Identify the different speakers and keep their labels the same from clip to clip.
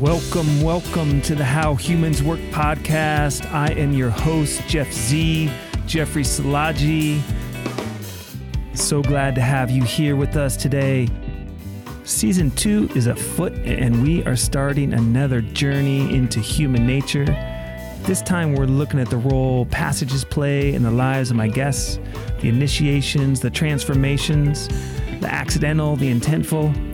Speaker 1: Welcome, welcome to the How Humans Work podcast. I am your host, Jeff Z, Jeffrey Salaji. So glad to have you here with us today. Season two is afoot, and we are starting another journey into human nature. This time, we're looking at the role passages play in the lives of my guests, the initiations, the transformations, the accidental, the intentful.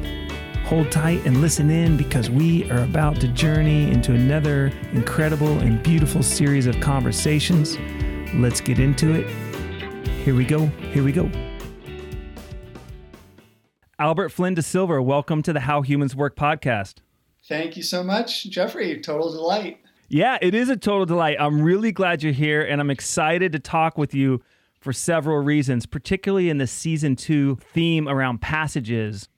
Speaker 1: Hold tight and listen in because we are about to journey into another incredible and beautiful series of conversations. Let's get into it. Here we go. Here we go. Albert Flynn DeSilver, welcome to the How Humans Work podcast.
Speaker 2: Thank you so much, Jeffrey. Total delight.
Speaker 1: Yeah, it is a total delight. I'm really glad you're here and I'm excited to talk with you for several reasons, particularly in the season two theme around passages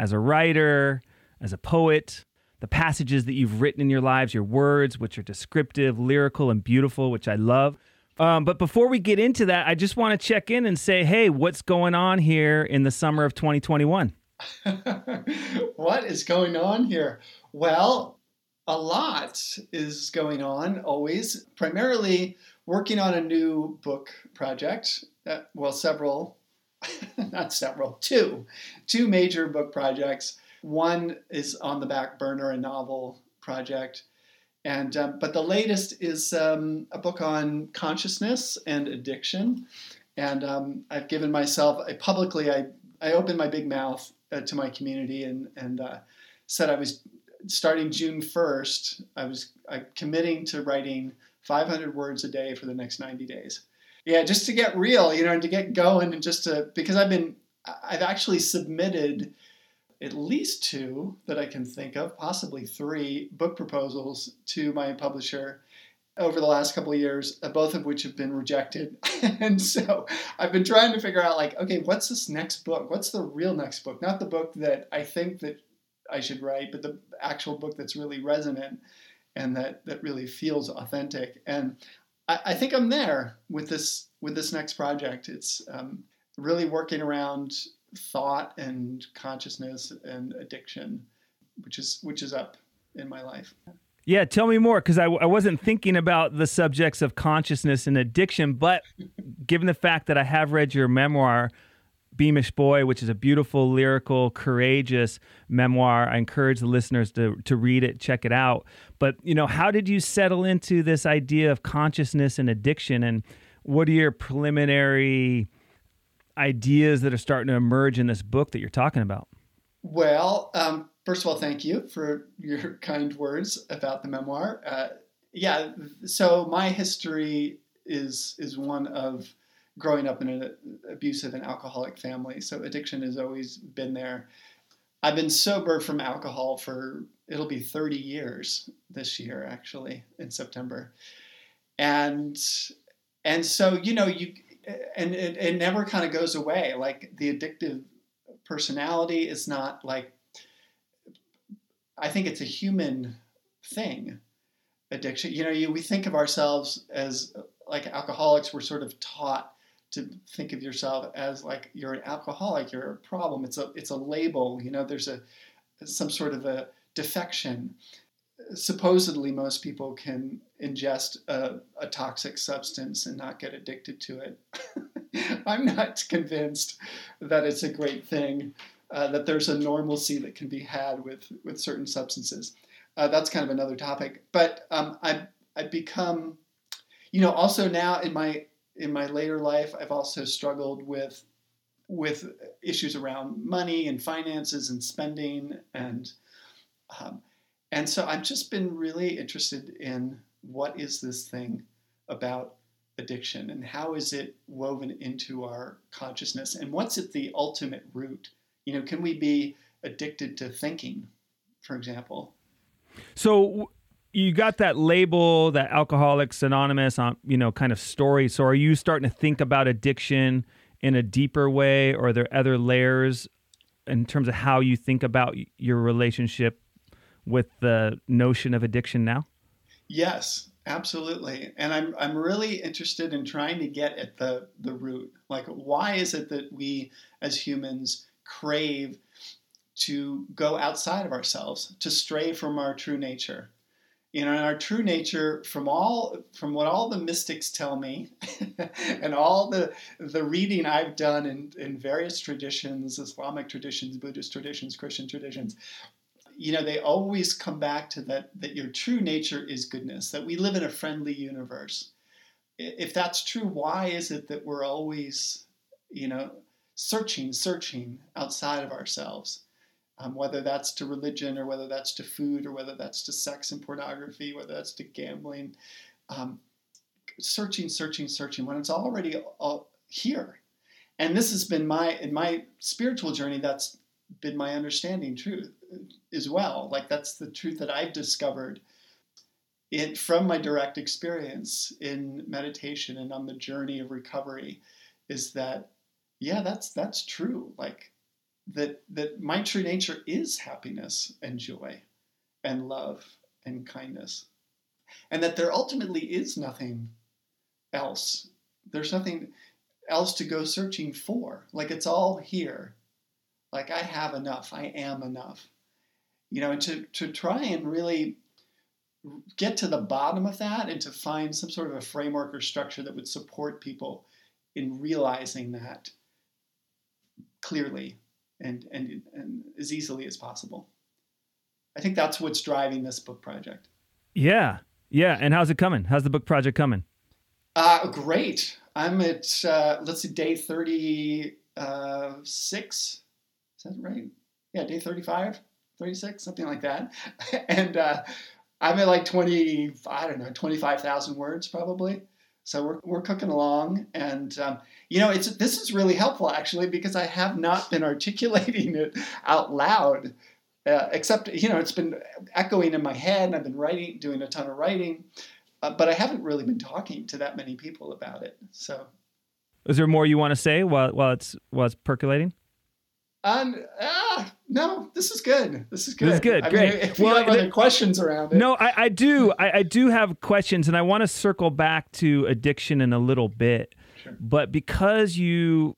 Speaker 1: as a writer, as a poet, the passages that you've written in your lives, your words, which are descriptive, lyrical, and beautiful, which I love. Um, but before we get into that, I just want to check in and say, hey, what's going on here in the summer of 2021?
Speaker 2: what is going on here? Well, a lot is going on always, primarily working on a new book project. Uh, well, several not several, two, two major book projects. One is on the back burner, a novel project, and um, but the latest is um, a book on consciousness and addiction. And um, I've given myself I publicly I I opened my big mouth uh, to my community and and uh, said I was starting June first. I was I, committing to writing 500 words a day for the next 90 days yeah, just to get real, you know, and to get going, and just to because I've been, I've actually submitted at least two that I can think of, possibly three book proposals to my publisher over the last couple of years, uh, both of which have been rejected. and so I've been trying to figure out, like, okay, what's this next book? What's the real next book? Not the book that I think that I should write, but the actual book that's really resonant and that that really feels authentic. And I, I think I'm there with this with this next project. It's um, really working around thought and consciousness and addiction, which is which is up in my life.
Speaker 1: Yeah, tell me more because I, I wasn't thinking about the subjects of consciousness and addiction, but given the fact that I have read your memoir, Beamish Boy, which is a beautiful, lyrical, courageous memoir. I encourage the listeners to, to read it, check it out. But, you know, how did you settle into this idea of consciousness and addiction? And what are your preliminary ideas that are starting to emerge in this book that you're talking about?
Speaker 2: Well, um, first of all, thank you for your kind words about the memoir. Uh, yeah, so my history is is one of growing up in an abusive and alcoholic family. So addiction has always been there. I've been sober from alcohol for it'll be 30 years this year actually in September. And and so you know you and it, it never kind of goes away like the addictive personality is not like I think it's a human thing addiction you know you, we think of ourselves as like alcoholics we're sort of taught to think of yourself as like you're an alcoholic, you're a problem. It's a it's a label. You know, there's a some sort of a defection. Supposedly, most people can ingest a, a toxic substance and not get addicted to it. I'm not convinced that it's a great thing. Uh, that there's a normalcy that can be had with with certain substances. Uh, that's kind of another topic. But um, I've I've become, you know, also now in my in my later life, I've also struggled with with issues around money and finances and spending and um, and so I've just been really interested in what is this thing about addiction and how is it woven into our consciousness and what's at the ultimate root? You know, can we be addicted to thinking, for example?
Speaker 1: So you got that label, that Alcoholics Anonymous, on you know, kind of story. So are you starting to think about addiction in a deeper way, or are there other layers in terms of how you think about your relationship with the notion of addiction now?
Speaker 2: Yes, absolutely. And I'm I'm really interested in trying to get at the the root. Like, why is it that we as humans crave to go outside of ourselves, to stray from our true nature. You know, in our true nature, from all from what all the mystics tell me, and all the the reading I've done in, in various traditions, Islamic traditions, Buddhist traditions, Christian traditions, you know, they always come back to that that your true nature is goodness, that we live in a friendly universe. If that's true, why is it that we're always, you know, searching, searching outside of ourselves? Um, whether that's to religion or whether that's to food or whether that's to sex and pornography, whether that's to gambling. Um, searching, searching, searching when it's already all here. And this has been my, in my spiritual journey, that's been my understanding truth as well. Like that's the truth that I've discovered it from my direct experience in meditation and on the journey of recovery is that yeah that's that's true like that that my true nature is happiness and joy and love and kindness. And that there ultimately is nothing else. There's nothing else to go searching for. Like it's all here. Like i have enough. I am enough. You know and to, to try and really get to the bottom of that and to find some sort of a framework or structure that would support people in realizing that clearly and, and, and as easily as possible. I think that's what's driving this book project.
Speaker 1: Yeah. Yeah. And how's it coming? How's the book project coming?
Speaker 2: Uh, great. I'm at, uh, let's see, day 36. Uh, Is that right? Yeah, day 35, 36, something like that. and uh, I'm at like 20, I don't know, 25,000 words probably. So we're, we're cooking along. And, um, you know, it's this is really helpful actually because I have not been articulating it out loud, uh, except you know it's been echoing in my head. and I've been writing, doing a ton of writing, uh, but I haven't really been talking to that many people about it. So,
Speaker 1: is there more you want to say while while it's while it's percolating?
Speaker 2: Um, ah, no, this is good. This is good.
Speaker 1: This is good.
Speaker 2: I
Speaker 1: Great.
Speaker 2: Mean, if well, have other the, questions around it.
Speaker 1: No, I, I do. I, I, do have questions, and I want to circle back to addiction in a little bit. But because you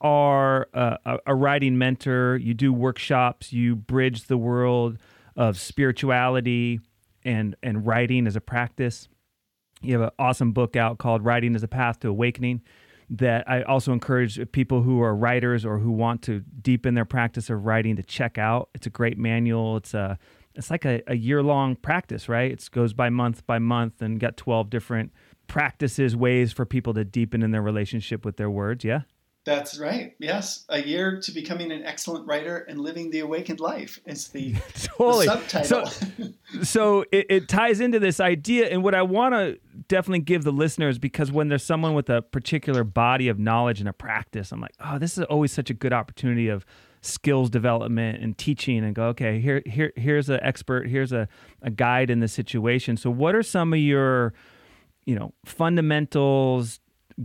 Speaker 1: are a, a writing mentor, you do workshops, you bridge the world of spirituality and and writing as a practice. You have an awesome book out called Writing as a Path to Awakening that I also encourage people who are writers or who want to deepen their practice of writing to check out. It's a great manual. It's a it's like a, a year long practice, right? It goes by month by month and got 12 different practices, ways for people to deepen in their relationship with their words. Yeah.
Speaker 2: That's right. Yes, a year to becoming an excellent writer and living the awakened life is the, totally. the subtitle.
Speaker 1: So, so it, it, ties into this idea, and what I want to definitely give the listeners because when there's someone with a particular body of knowledge and a practice, I'm like, oh, this is always such a good opportunity of skills development and teaching, and go, okay, here, here, here's an expert, here's a, a guide in the situation. So, what are some of your you know fundamentals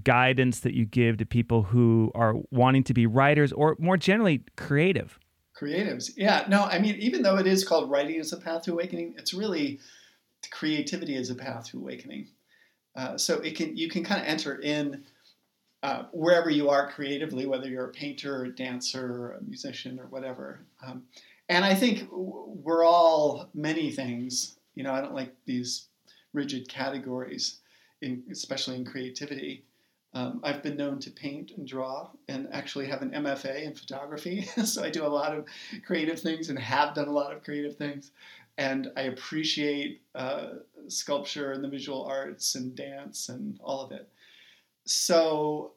Speaker 1: guidance that you give to people who are wanting to be writers or more generally creative.
Speaker 2: Creatives. Yeah no i mean even though it is called writing as a path to awakening it's really creativity as a path to awakening. Uh, so it can you can kind of enter in uh, wherever you are creatively whether you're a painter or a dancer or a musician or whatever. Um, and i think we're all many things. You know i don't like these rigid categories in, especially in creativity. Um, I've been known to paint and draw and actually have an MFA in photography. so I do a lot of creative things and have done a lot of creative things. And I appreciate uh, sculpture and the visual arts and dance and all of it. So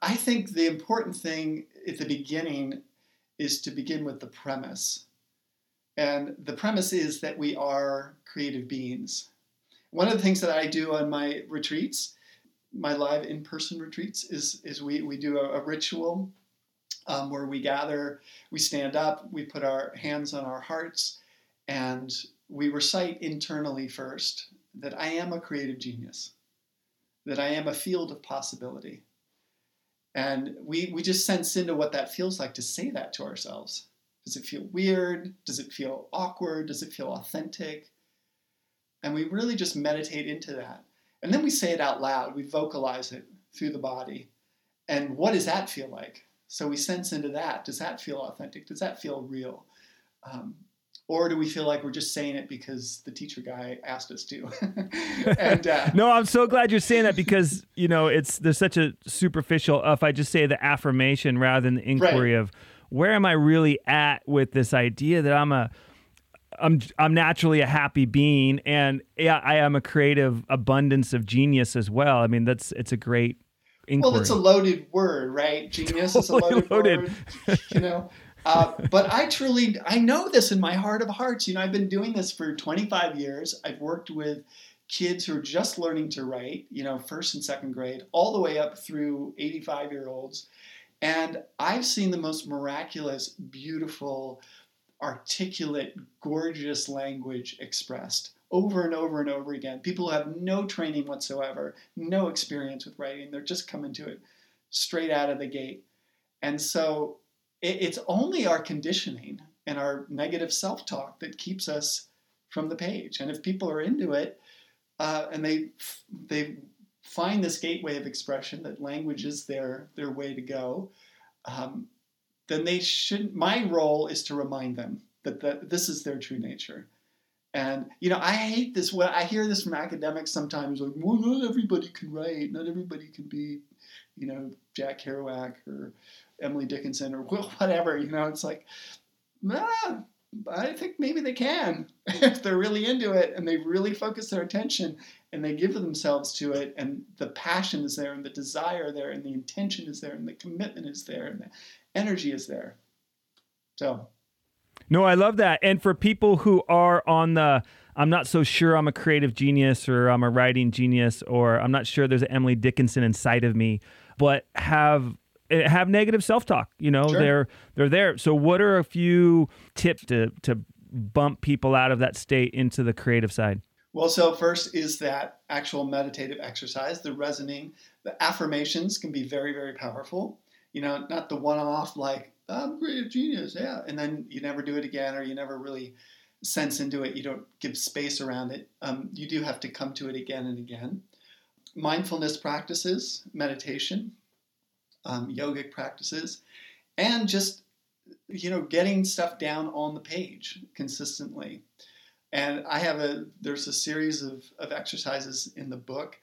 Speaker 2: I think the important thing at the beginning is to begin with the premise. And the premise is that we are creative beings one of the things that I do on my retreats, my live in-person retreats, is is we we do a, a ritual um, where we gather, we stand up, we put our hands on our hearts, and we recite internally first that I am a creative genius, that I am a field of possibility. And we, we just sense into what that feels like to say that to ourselves. Does it feel weird? Does it feel awkward? Does it feel authentic? And we really just meditate into that. And then we say it out loud, we vocalize it through the body. And what does that feel like? So we sense into that. Does that feel authentic? Does that feel real? Um, or do we feel like we're just saying it because the teacher guy asked us to?
Speaker 1: and uh, no, I'm so glad you're saying that because you know it's there's such a superficial. If I just say the affirmation rather than the inquiry right. of where am I really at with this idea that I'm a I'm I'm naturally a happy being, and yeah, I am a creative abundance of genius as well. I mean, that's it's a great inquiry.
Speaker 2: Well, it's a loaded word, right? Genius totally is a loaded, loaded. word. You know, uh, but I truly I know this in my heart of hearts. You know, I've been doing this for 25 years. I've worked with kids who are just learning to write. You know, first and second grade, all the way up through 85 year olds, and I've seen the most miraculous, beautiful articulate, gorgeous language expressed over and over and over again. People who have no training whatsoever, no experience with writing, they're just coming to it straight out of the gate. And so it's only our conditioning and our negative self talk that keeps us from the page. And if people are into it uh, and they, they find this gateway of expression, that language is their, their way to go, um, then they shouldn't. My role is to remind them that, that this is their true nature. And you know, I hate this. When I hear this from academics sometimes, like, well, not everybody can write, not everybody can be, you know, Jack Kerouac or Emily Dickinson or whatever. You know, it's like, nah, I think maybe they can if they're really into it and they really focus their attention and they give themselves to it and the passion is there and the desire there and the intention is there and the commitment is there and the energy is there. So.
Speaker 1: No, I love that. And for people who are on the, I'm not so sure I'm a creative genius or I'm a writing genius or I'm not sure there's an Emily Dickinson inside of me, but have eh, have negative self-talk. You know, sure. they're they're there. So, what are a few tips to to bump people out of that state into the creative side?
Speaker 2: Well, so first is that actual meditative exercise, the resonating, the affirmations can be very, very powerful you know, not the one off like, I'm a creative genius, yeah. And then you never do it again or you never really sense into it. You don't give space around it. Um, you do have to come to it again and again. Mindfulness practices, meditation, um, yogic practices, and just, you know, getting stuff down on the page consistently. And I have a, there's a series of, of exercises in the book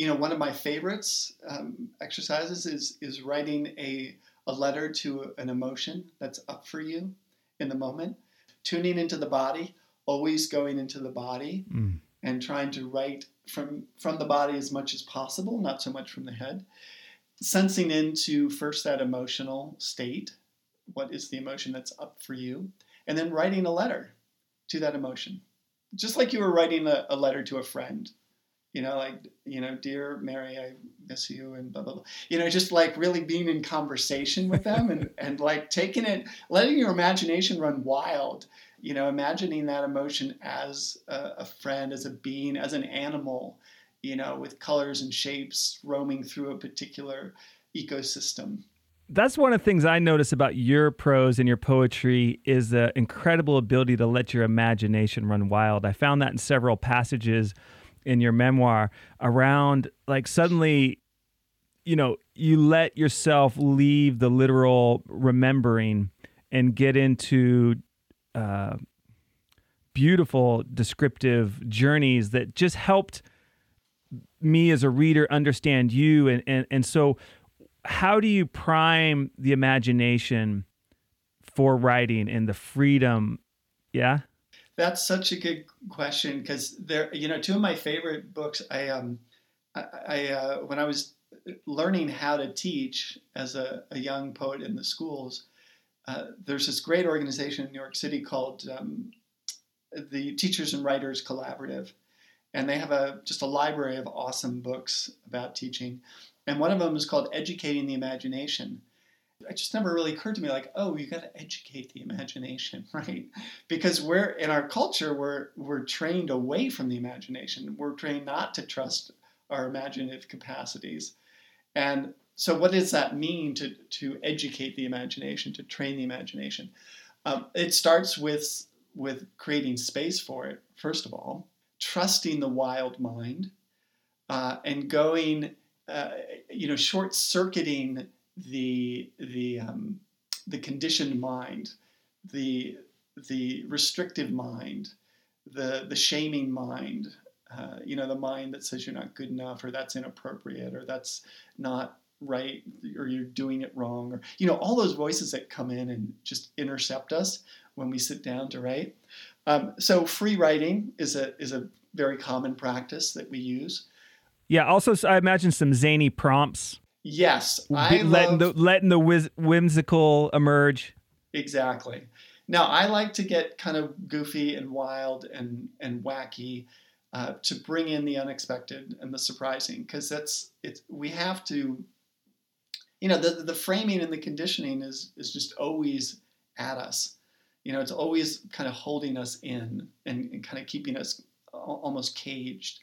Speaker 2: you know, one of my favorites um, exercises is is writing a a letter to an emotion that's up for you in the moment, tuning into the body, always going into the body, mm. and trying to write from from the body as much as possible, not so much from the head. Sensing into first that emotional state, what is the emotion that's up for you, and then writing a letter to that emotion, just like you were writing a, a letter to a friend you know, like, you know, dear Mary, I miss you and blah, blah, blah. You know, just like really being in conversation with them and, and like taking it, letting your imagination run wild, you know, imagining that emotion as a, a friend, as a being, as an animal, you know, with colors and shapes roaming through a particular ecosystem.
Speaker 1: That's one of the things I notice about your prose and your poetry is the incredible ability to let your imagination run wild. I found that in several passages in your memoir around like suddenly you know you let yourself leave the literal remembering and get into uh, beautiful descriptive journeys that just helped me as a reader understand you. And, and and so how do you prime the imagination for writing and the freedom? Yeah
Speaker 2: that's such a good question because there, you know, two of my favorite books. I, um, I, I uh, when I was learning how to teach as a, a young poet in the schools, uh, there's this great organization in New York City called um, the Teachers and Writers Collaborative, and they have a just a library of awesome books about teaching, and one of them is called Educating the Imagination it just never really occurred to me like oh you got to educate the imagination right? Because we're in our culture we're we're trained away from the imagination. We're trained not to trust our imaginative capacities. And so what does that mean to to educate the imagination to train the imagination? Um, it starts with with creating space for it first of all trusting the wild mind uh, and going uh, you know short circuiting the the um, the conditioned mind, the the restrictive mind, the the shaming mind, uh, you know, the mind that says you're not good enough or that's inappropriate or that's not right or you're doing it wrong or you know all those voices that come in and just intercept us when we sit down to write. Um, so free writing is a is a very common practice that we use.
Speaker 1: Yeah. Also, I imagine some zany prompts.
Speaker 2: Yes, I
Speaker 1: letting
Speaker 2: love,
Speaker 1: the letting the whiz, whimsical emerge.
Speaker 2: exactly. Now I like to get kind of goofy and wild and and wacky uh, to bring in the unexpected and the surprising because that's it's we have to. You know the the framing and the conditioning is is just always at us. You know it's always kind of holding us in and, and kind of keeping us almost caged.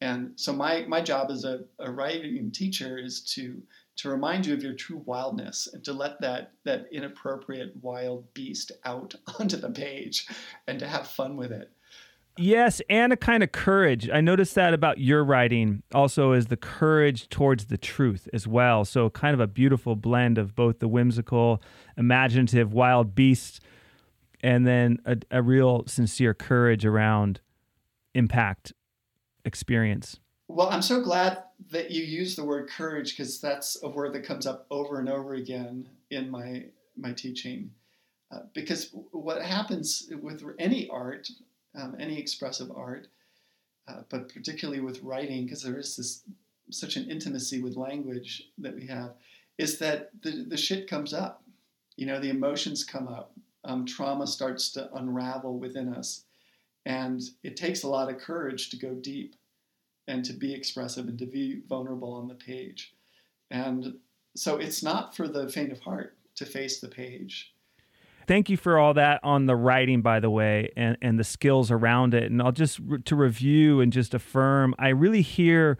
Speaker 2: And so my my job as a, a writing teacher is to to remind you of your true wildness and to let that that inappropriate wild beast out onto the page and to have fun with it.
Speaker 1: Yes, and a kind of courage. I noticed that about your writing also is the courage towards the truth as well. So kind of a beautiful blend of both the whimsical, imaginative, wild beast, and then a, a real sincere courage around impact experience.
Speaker 2: Well, I'm so glad that you use the word courage because that's a word that comes up over and over again in my my teaching. Uh, because what happens with any art, um, any expressive art, uh, but particularly with writing, because there is this such an intimacy with language that we have, is that the, the shit comes up. You know, the emotions come up. Um, trauma starts to unravel within us. And it takes a lot of courage to go deep and to be expressive and to be vulnerable on the page. And so it's not for the faint of heart to face the page.
Speaker 1: Thank you for all that on the writing, by the way, and, and the skills around it. And I'll just re- to review and just affirm, I really hear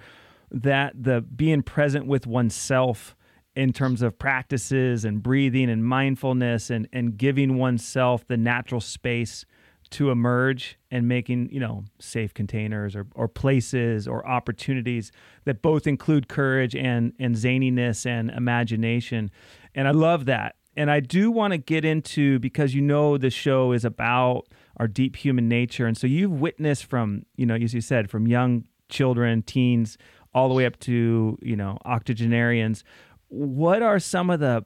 Speaker 1: that the being present with oneself in terms of practices and breathing and mindfulness and, and giving oneself the natural space to emerge and making you know safe containers or, or places or opportunities that both include courage and and zaniness and imagination. And i love that. And i do want to get into because you know the show is about our deep human nature. And so you've witnessed from you know as you said from young children teens all the way up to you know octogenarians. What are some of the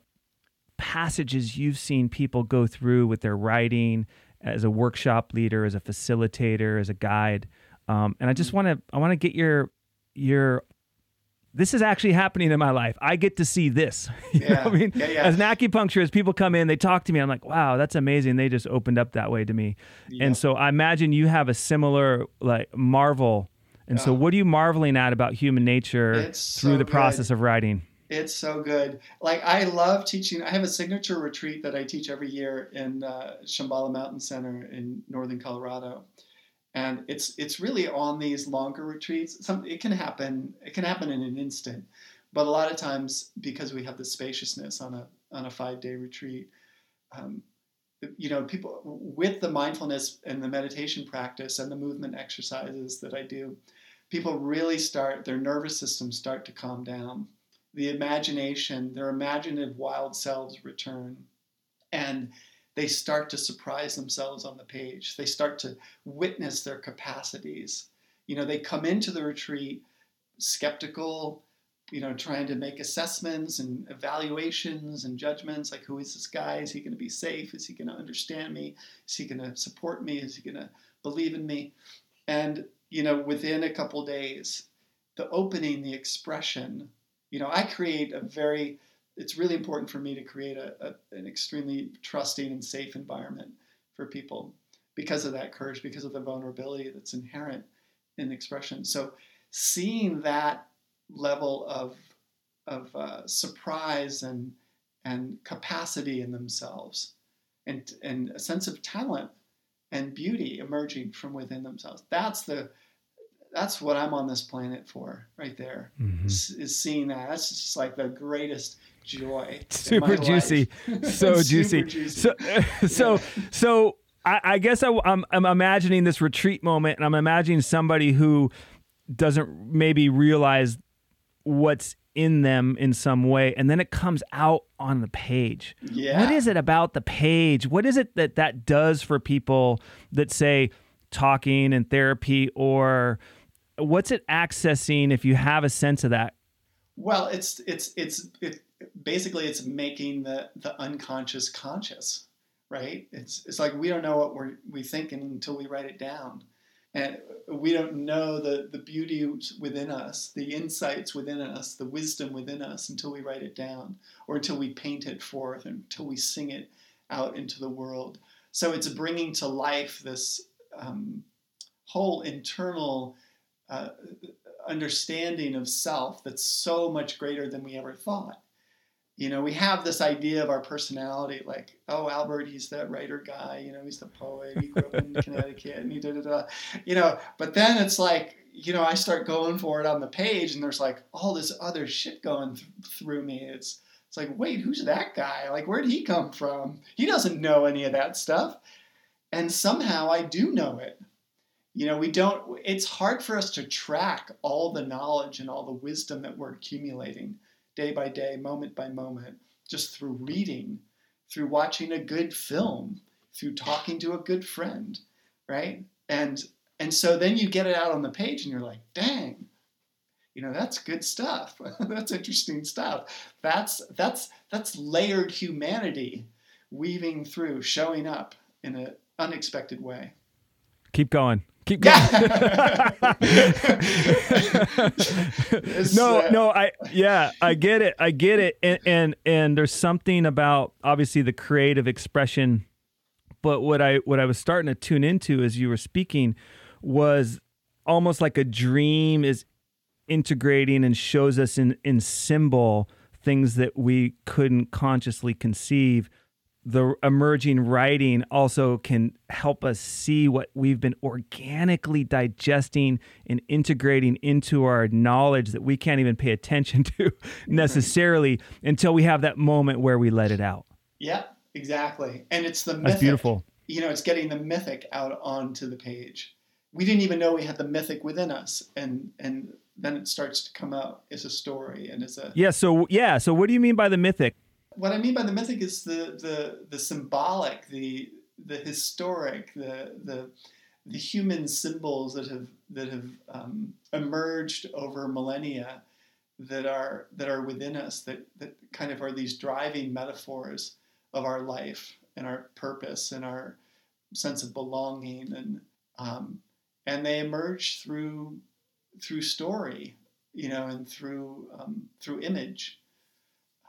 Speaker 1: passages you've seen people go through with their writing as a workshop leader, as a facilitator, as a guide. Um, and I just want to I want to get your your this is actually happening in my life. I get to see this. You
Speaker 2: Yeah.
Speaker 1: I mean,
Speaker 2: Yeah, yeah.
Speaker 1: as an acupuncturist, people come in, they talk to me. I'm like, wow, that's amazing. They just opened up that way to me.
Speaker 2: Yeah.
Speaker 1: And so I imagine you have a similar like marvel. And so, what are you marveling at about human nature
Speaker 2: It's
Speaker 1: through
Speaker 2: so
Speaker 1: the
Speaker 2: good.
Speaker 1: process of writing?
Speaker 2: It's so good. Like I love teaching. I have a signature retreat that I teach every year in uh, Shambhala Mountain Center in northern Colorado, and it's it's really on these longer retreats. Some it can happen. It can happen in an instant, but a lot of times because we have the spaciousness on a on a five day retreat, um, you know, people with the mindfulness and the meditation practice and the movement exercises that I do, people really start their nervous systems start to calm down the imagination, their imaginative wild selves return. And they start to surprise themselves on the page. They start to witness their capacities. You know, they come into the retreat skeptical, you know, trying to make assessments and evaluations and judgments like, who is this guy? Is he going to be safe? Is he going to understand me? Is he going to support me? Is he going to believe in me? And, you know, within a couple days, the opening, the expression, you know, I create a very, it's really important for me to create a, a, an extremely trusting and safe environment for people because of that courage, because of the vulnerability that's inherent in expression. So seeing that level of, of uh, surprise and, and capacity in themselves and, and a sense of talent and beauty emerging from within themselves, that's the, that's what I'm on this planet for, right there
Speaker 1: Mhm.
Speaker 2: is, is seeing that. That's just like the greatest joy.
Speaker 1: Super juicy. so juicy.
Speaker 2: juicy.
Speaker 1: So, so, so I, I guess I, am I'm imagining this retreat moment, and I'm imagining somebody who doesn't maybe realize what's in them in some way and then it comes out on the page
Speaker 2: Yeah.
Speaker 1: what is it about the page what is it that that does for people that say talking and therapy or what's it accessing if you have a sense of that
Speaker 2: Well, it's it's it's it, basically it's making the the unconscious conscious, right? It's it's like we don't know what we're we thinking until we write it down, and we don't know the the beauty within us, the insights within us, the wisdom within us until we write it down, or until we paint it forth, until we sing it out into the world. So it's bringing to life this um, whole internal. Uh, understanding of self that's so much greater than we ever thought. You know, we have this idea of our personality, like, oh, Albert, he's that writer guy. You know, he's the poet. He grew up in Connecticut, and he da da da. You know, but then it's like, you know, I start going for it on the page, and there's like all this other shit going th- through me. It's it's like, wait, who's that guy? Like, where'd he come from? He doesn't know any of that stuff, and somehow I do know it you know we don't it's hard for us to track all the knowledge and all the wisdom that we're accumulating day by day moment by moment just through reading through watching a good film through talking to a good friend right? And and so then you get it out on the page and you're like dang you know that's good stuff. That's interesting stuff. That's that's that's layered humanity weaving through showing up in an unexpected way.
Speaker 1: Keep going keep going. No
Speaker 2: uh,
Speaker 1: no i yeah i get it i get it and, and and there's something about obviously the creative expression but what i what i was starting to tune into as you were speaking was almost like a dream is integrating and shows us in in symbol things that we couldn't consciously conceive the emerging writing also can help us see what we've been organically digesting and integrating into our knowledge that we can't even pay attention to necessarily until we have that moment where we let it out.
Speaker 2: Yeah, exactly. And it's the mythic.
Speaker 1: That's beautiful.
Speaker 2: You know, it's getting the mythic out onto the page. We didn't even know we had the mythic within us, and and then it starts to come out as a story and as a
Speaker 1: Yeah. So yeah. So what do you mean by the mythic?
Speaker 2: What I mean by the mythic is the the the symbolic, the the historic, the the the human symbols that have that have um, emerged over millennia that are that are within us that that kind of are these driving metaphors of our life and our purpose and our sense of belonging and um, and they emerge through through story, you know, and through um, through image.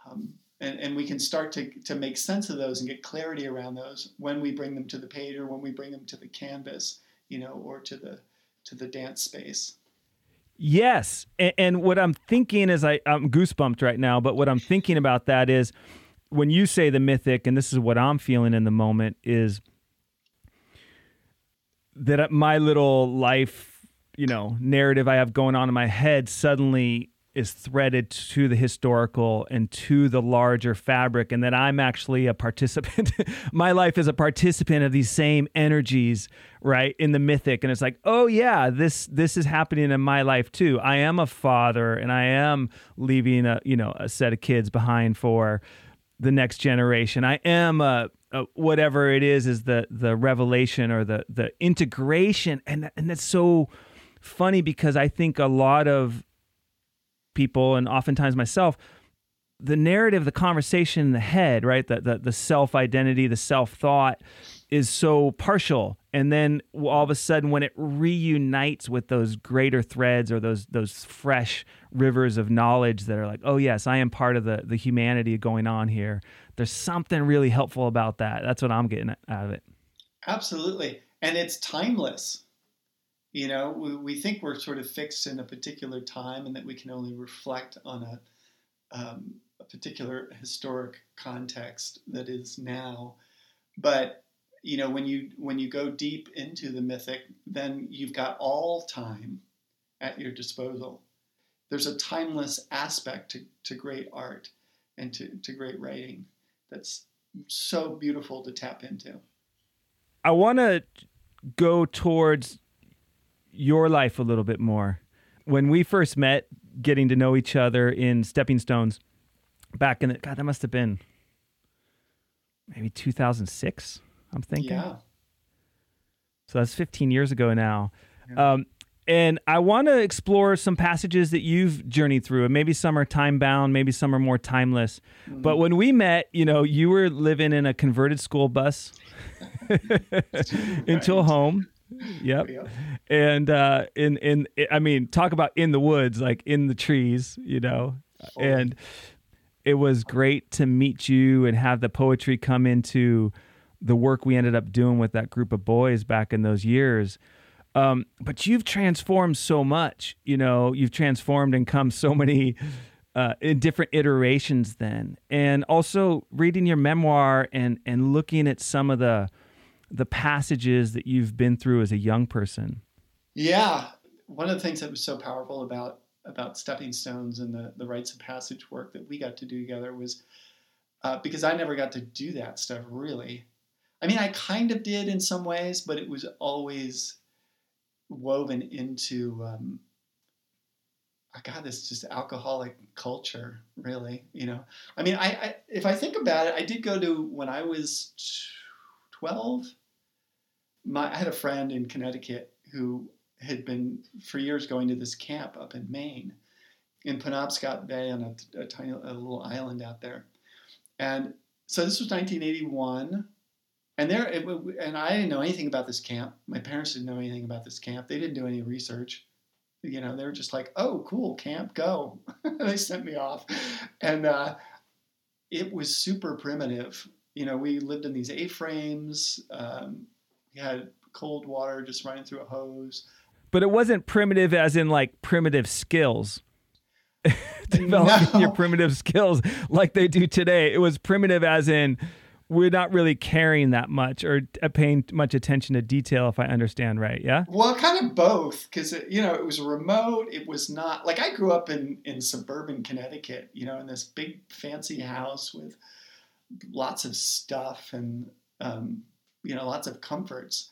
Speaker 2: Um, and, and we can start to, to make sense of those and get clarity around those when we bring them to the page or when we bring them to the canvas, you know, or to the to the dance space.
Speaker 1: Yes. And, and what I'm thinking is I, I'm goosebumped right now, but what I'm thinking about that is when you say the mythic, and this is what I'm feeling in the moment, is that my little life, you know, narrative I have going on in my head suddenly is threaded to the historical and to the larger fabric and that I'm actually a participant my life is a participant of these same energies right in the mythic. And it's like oh yeah this this is happening in my life too. I am a father and I am leaving a you know a set of kids behind for the next generation. I am a, a whatever it is is the the revelation or the the integration. And and that's so funny because I think a lot of people and oftentimes myself the narrative the conversation in the head right? The the, the self identity the self thought is so partial. And then all of a sudden when it reunites with those greater threads or those those fresh rivers of knowledge that are like oh yes i am part of the the humanity going on here. There's something really helpful about that. That's what i'm getting out of it.
Speaker 2: Absolutely. And it's timeless you know, we, we think we're sort of fixed in a particular time and that we can only reflect on a, um, a particular historic context that is now. But you know, when you when you go deep into the mythic, then you've got all time at your disposal. There's a timeless aspect to, to great art and to, to great writing that's so beautiful to tap into.
Speaker 1: I want to go towards your life a little bit more. When we first met, getting to know each other in Stepping Stones back in the God, that must have been maybe 2006. I'm thinking.
Speaker 2: Yeah.
Speaker 1: So that's 15 years ago now.
Speaker 2: Yeah.
Speaker 1: Um, and I want to explore some passages that you've journeyed through, and maybe some are time bound, maybe some are more timeless.
Speaker 2: Mm-hmm.
Speaker 1: But when we met, you know, you were living in a converted school bus into a
Speaker 2: Right.
Speaker 1: home. Yep.
Speaker 2: Yep.
Speaker 1: And uh, in in I mean, talk about in the woods, like in the trees, you know.
Speaker 2: Fully.
Speaker 1: And it was great to meet you and have the poetry come into the work we ended up doing with that group of boys back in those years. Um, but you've transformed so much, you know, you've transformed and come so many uh, in different iterations then. And also reading your memoir and and looking at some of the the passages that you've been through as a young person.
Speaker 2: Yeah, one of the things that was so powerful about about stepping stones and the the rites of passage work that we got to do together was uh, because I never got to do that stuff really. I mean, I kind of did in some ways, but it was always woven into um, oh God, this just alcoholic culture, really. You know, I mean, I, I if I think about it, I did go to when I was twelve. My I had a friend in Connecticut who had been for years going to this camp up in Maine, in Penobscot Bay on a, a tiny a little island out there, and so this was 1981. And there, it, and I didn't know anything about this camp. My parents didn't know anything about this camp. They didn't do any research you know they were just like oh cool camp go they sent me off and uh, it was super primitive you know we lived in these a-frames um, we had cold water just running through a hose
Speaker 1: But it wasn't primitive as in like primitive skills. Developing your primitive skills like they do today. It was primitive as in we're not really caring that much or uh, paying much attention to detail, if I understand right. Yeah.
Speaker 2: well kind of both because you know it was remote it was not like i grew up in in suburban connecticut you know in this big fancy house with lots of stuff and um, you know lots of comforts.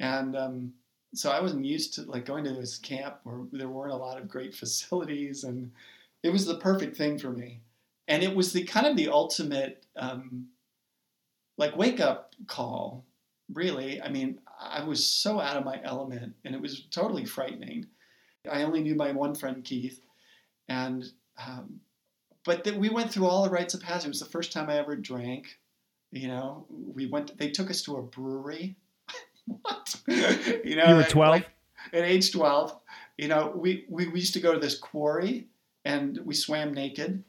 Speaker 2: And um, so i wasn't used to like going to this camp where there weren't a lot of great facilities and it was the perfect thing for me. And it was the kind of the ultimate um, like wake up call really. I mean i was so out of my element and it was totally frightening. I only knew my one friend keith and um, but that we went through all the rites of passage. It was the first time i ever drank you know we went they took us to a brewery what you know
Speaker 1: You were 12?
Speaker 2: like, at age 12 you know we, we we used to go to this quarry and we swam naked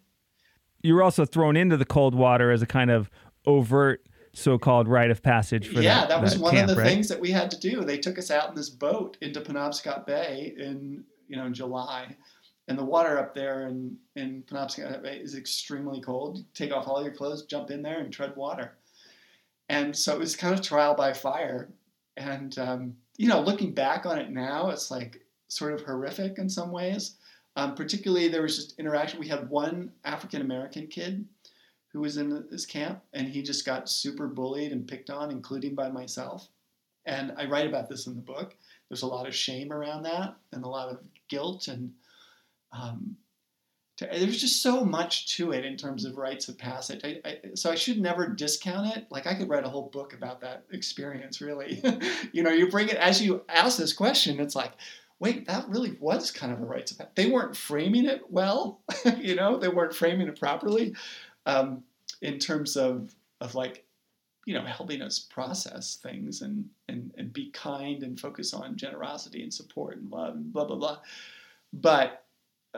Speaker 1: You were also thrown into the cold water as a kind of overt so-called rite of passage for
Speaker 2: yeah,
Speaker 1: that,
Speaker 2: that, was one
Speaker 1: camp,
Speaker 2: of the
Speaker 1: right?
Speaker 2: things that we had to do. They took us out in this boat into Penobscot Bay in you know in July, and the water up there in in Penobscot Bay is extremely cold. Take off all your clothes, jump in there, and tread water. And so it was kind of trial by fire. And um, you know, looking back on it now, it's like sort of horrific in some ways. Um, particularly, there was just interaction. We had one African American kid who was in this camp, and he just got super bullied and picked on, including by myself. And I write about this in the book. There's a lot of shame around that, and a lot of guilt, and um, to, there's just so much to it in terms of rites of passage. I, I, so I should never discount it. Like I could write a whole book about that experience. Really, you know, you bring it as you ask this question. It's like, wait, that really was kind of a rites of passage. They weren't framing it well. you know, they weren't framing it properly um, in terms of of like you know helping us process things and and and be kind and focus on generosity and support and love and blah blah blah but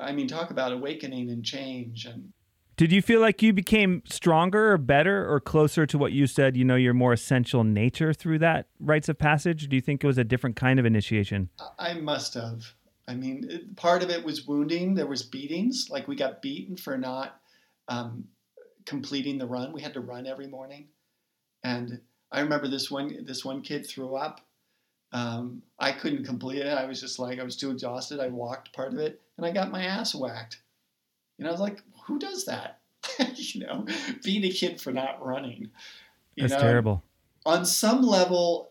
Speaker 2: i mean talk about awakening and change and
Speaker 1: Did you feel like you became stronger or better or closer to what you said, you know, your more essential nature through that rites of passage? Do you think it was a different kind of initiation?
Speaker 2: i must have. I mean it, part of it was wounding. There was beatings. Like we got beaten for not um, completing the run. We had to run every morning. And i remember this one this one kid threw up. Um, i couldn't complete it. I was just like i was too exhausted. I walked part of it and i got my ass whacked you know i was like who does that you know beat a kid for not running you
Speaker 1: That's
Speaker 2: know?
Speaker 1: terrible.
Speaker 2: on some level,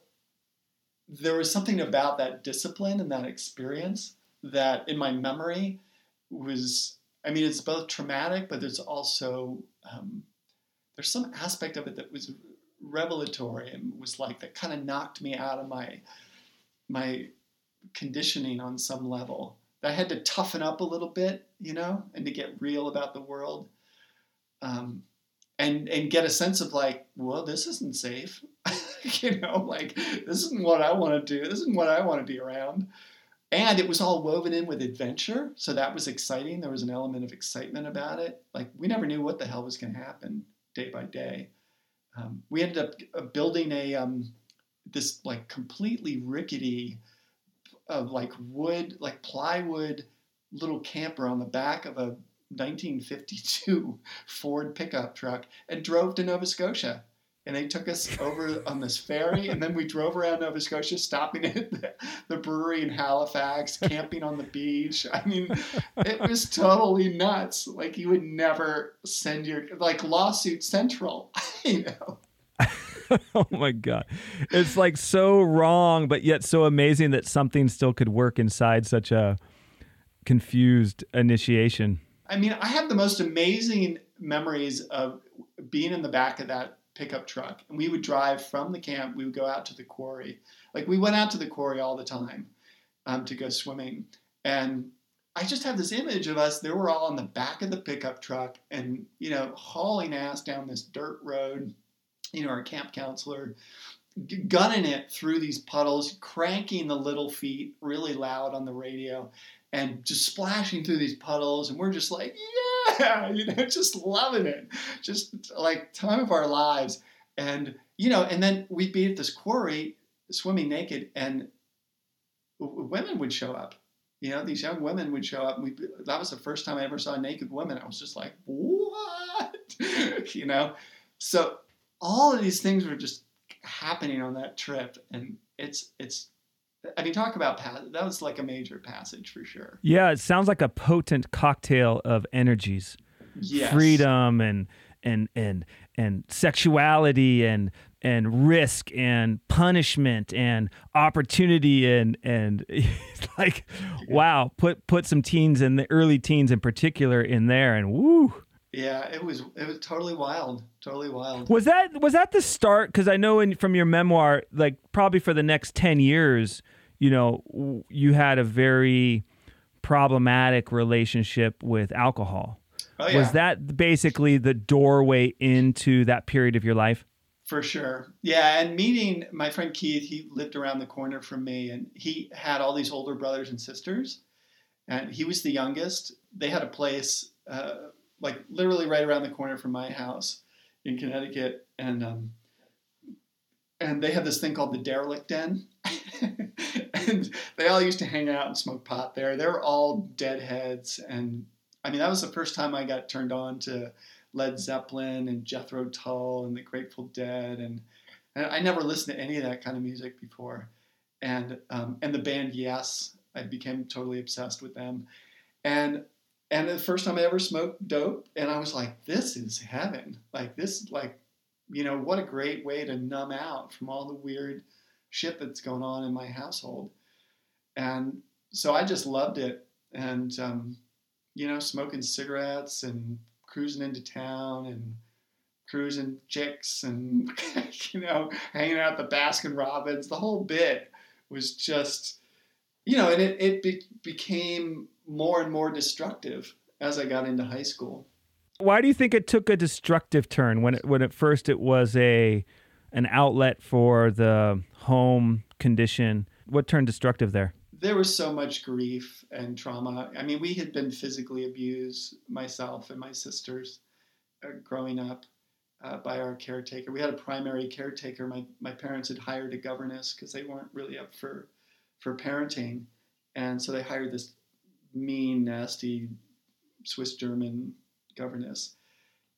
Speaker 2: there was something about that discipline and that experience that in my memory was I mean it's both traumatic, but there's also um, there's some aspect of it that was revelatory and was like that kind of knocked me out of my my conditioning on some level. I had to toughen up a little bit, you know, and to get real about the world, um, and and get a sense of like, well, this isn't safe, you know, like this isn't what I want to do. This isn't what I want to be around. And it was all woven in with adventure, so that was exciting. There was an element of excitement about it. Like we never knew what the hell was going to happen day by day. Um, we ended up uh, building a um, this like completely rickety of like wood, like plywood little camper on the back of a 1952 Ford pickup truck and drove to Nova Scotia. And they took us over on this ferry, and then we drove around Nova Scotia, stopping at the, the brewery in Halifax, camping on the beach. I mean, it was totally nuts. Like you would never send your like lawsuit central, you know.
Speaker 1: oh my god. It's like so wrong but yet so amazing that something still could work inside such a confused initiation.
Speaker 2: I mean i have the most amazing memories of being in the back of that pickup truck and we would drive from the camp. We would go out to the quarry. Like we went out to the quarry all the time um, to go swimming. And I just have this image of us. They were all on the back of the pickup truck and, you know, hauling ass down this dirt road you know, our camp counselor, gunning it through these puddles, cranking the Little Feat really loud on the radio, and just splashing through these puddles. And we're just like, yeah, you know, just loving it, just like time of our lives. And you know, and then we'd be at this quarry swimming naked, and women would show up. You know, these young women would show up. That was the first time I ever saw naked women. I was just like, what? you know, so all of these things were just happening on that trip, and it's it's. I mean, talk about that was like a major passage for sure.
Speaker 1: Yeah, it sounds like a potent cocktail of energies,
Speaker 2: yes.
Speaker 1: freedom and and and and sexuality and and risk and punishment and opportunity and and like wow put put some teens in the early teens in particular in there and woo
Speaker 2: yeah, it was it was totally wild, totally wild.
Speaker 1: Was that was that the start? Because I know in, from your memoir, like probably for the next ten years, you know, you had a very problematic relationship with alcohol.
Speaker 2: Oh, yeah.
Speaker 1: Was that basically the doorway into that period of your life?
Speaker 2: For sure. Yeah, and meeting my friend Keith, he lived around the corner from me and he had all these older brothers and sisters. And he was the youngest. They had a place uh, like literally right around the corner from my house in Connecticut, and um, and they had this thing called the Derelict Den, and they all used to hang out and smoke pot there. They were all deadheads, and I mean that was the first time I got turned on to Led Zeppelin and Jethro Tull and the Grateful Dead, and, and I never listened to any of that kind of music before, and um, and the band Yes, I became totally obsessed with them, and and the first time I ever smoked dope, and I was like, this is heaven. Like this, like, you know, what a great way to numb out from all the weird shit that's going on in my household. And so I just loved it. And, um, you know, smoking cigarettes and cruising into town and cruising chicks and, you know, hanging out at the Baskin Robbins, the whole bit was just, you know, and it, it be- became more and more destructive as I got into high school.
Speaker 1: Why do you think it took a destructive turn when it, when at first it was a an outlet for the home condition? What turned destructive there?
Speaker 2: There was so much grief and trauma. I mean, we had been physically abused, myself and my sisters, uh, growing up uh, by our caretaker. We had a primary caretaker. My, my parents had hired a governess because they weren't really up for, for parenting. And so they hired this mean, nasty Swiss German governess.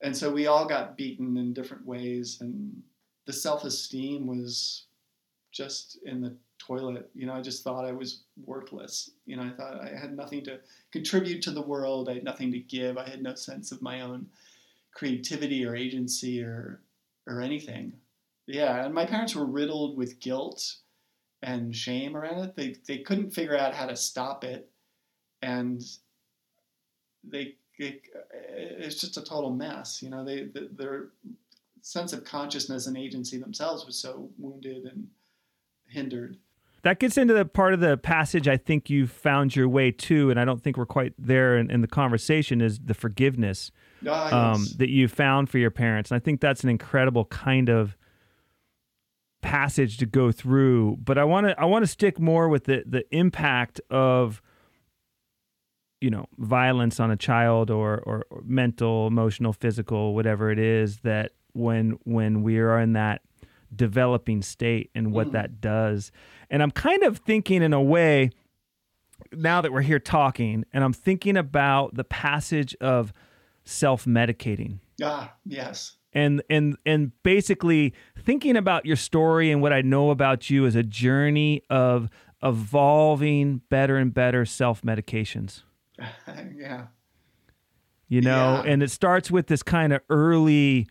Speaker 2: And so we all got beaten in different ways, and the self esteem was just in the toilet. You know, I just thought I was worthless. You know, I thought I had nothing to contribute to the world, I had nothing to give, I had no sense of my own creativity or agency or, or anything. Yeah, and my parents were riddled with guilt and shame around it. They, they couldn't figure out how to stop it and they, they it's just a total mess. You know, they, the, their sense of consciousness and agency themselves was so wounded and hindered.
Speaker 1: That gets into the part of the passage I think you found your way to, and I don't think we're quite there in, in the conversation, is the forgiveness
Speaker 2: Ah,
Speaker 1: um, that you found for your parents. And I think that's an incredible kind of passage to go through. But I want to I want to stick more with the the impact of you know violence on a child or, or or mental, emotional, physical, whatever it is that when when we are in that developing state and what
Speaker 2: Mm.
Speaker 1: that does. And I'm kind of thinking in a way now that we're here talking and I'm thinking about the passage of self-medicating
Speaker 2: ah, yes.
Speaker 1: and and and basically thinking about your story and what I know about you as a journey of evolving better and better self-medications
Speaker 2: yeah.
Speaker 1: you know
Speaker 2: Yeah.
Speaker 1: and it starts with this kind of early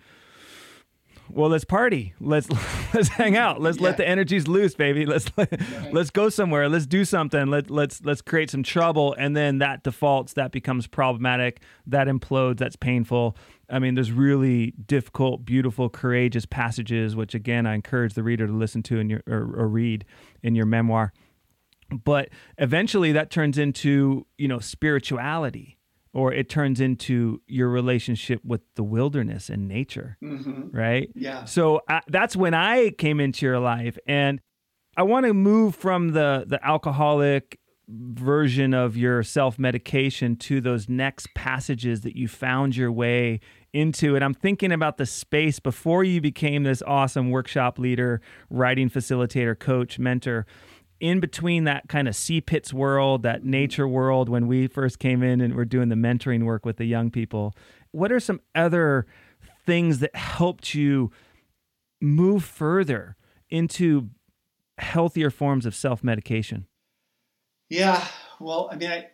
Speaker 1: well let's party. Let's let's hang out. Let's let the energies loose baby. Let's let, let's go somewhere. Let's do something. Let, let's let's create some trouble. And then that defaults that becomes problematic. That implodes. That's painful. I mean there's really difficult beautiful courageous passages which again i encourage the reader to listen to in your or, or read in your memoir but eventually that turns into you know spirituality or it turns into your relationship with the wilderness and nature
Speaker 2: hmm
Speaker 1: right?
Speaker 2: Yeah.
Speaker 1: so I, that's when i came into your life and i want to move from the the alcoholic version of your self-medication to those next passages that you found your way into and i'm thinking about the space before you became this awesome workshop leader writing facilitator coach mentor in between that kind of sea pits world, that nature world, when we first came in and we're doing the mentoring work with the young people, what are some other things that helped you move further into healthier forms of self medication?
Speaker 2: Yeah. Well, I mean, I,